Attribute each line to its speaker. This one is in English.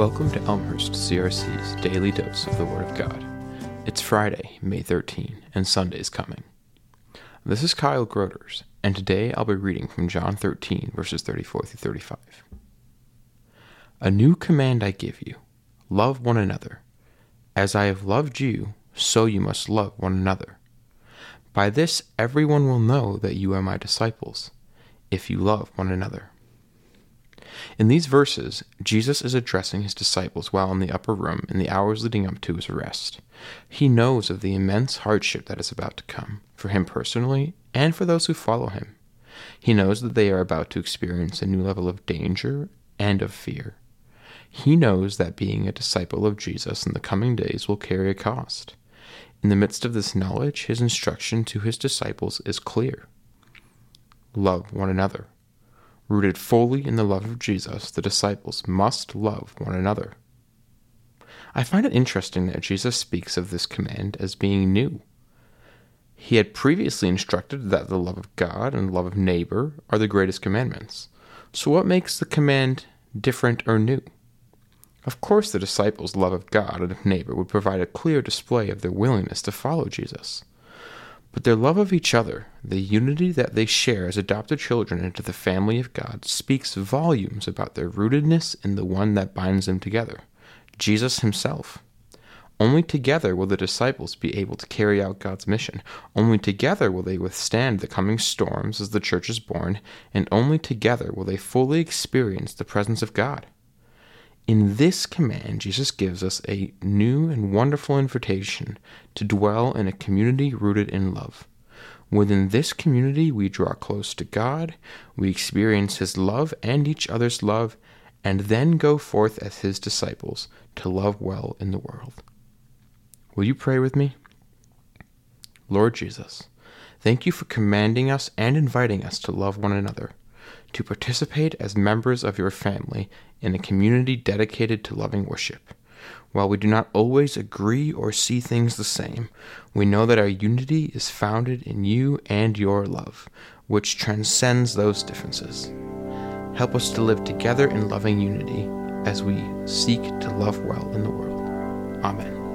Speaker 1: Welcome to Elmhurst CRC's Daily Dose of the Word of God. It's Friday, May 13, and Sunday's coming. This is Kyle Groders, and today I'll be reading from John 13, verses 34 through 35. A new command I give you love one another. As I have loved you, so you must love one another. By this everyone will know that you are my disciples, if you love one another. In these verses, Jesus is addressing his disciples while in the upper room in the hours leading up to his arrest. He knows of the immense hardship that is about to come, for him personally and for those who follow him. He knows that they are about to experience a new level of danger and of fear. He knows that being a disciple of Jesus in the coming days will carry a cost. In the midst of this knowledge, his instruction to his disciples is clear love one another. Rooted fully in the love of Jesus, the disciples must love one another. I find it interesting that Jesus speaks of this command as being new. He had previously instructed that the love of God and the love of neighbor are the greatest commandments. So, what makes the command different or new? Of course, the disciples' love of God and of neighbor would provide a clear display of their willingness to follow Jesus. But their love of each other, the unity that they share as adopted children into the family of God, speaks volumes about their rootedness in the one that binds them together Jesus Himself. Only together will the disciples be able to carry out God's mission. Only together will they withstand the coming storms as the church is born, and only together will they fully experience the presence of God. In this command, Jesus gives us a new and wonderful invitation to dwell in a community rooted in love. Within this community, we draw close to God, we experience His love and each other's love, and then go forth as His disciples to love well in the world. Will you pray with me? Lord Jesus, thank you for commanding us and inviting us to love one another to participate as members of your family in a community dedicated to loving worship. While we do not always agree or see things the same, we know that our unity is founded in you and your love, which transcends those differences. Help us to live together in loving unity as we seek to love well in the world. Amen.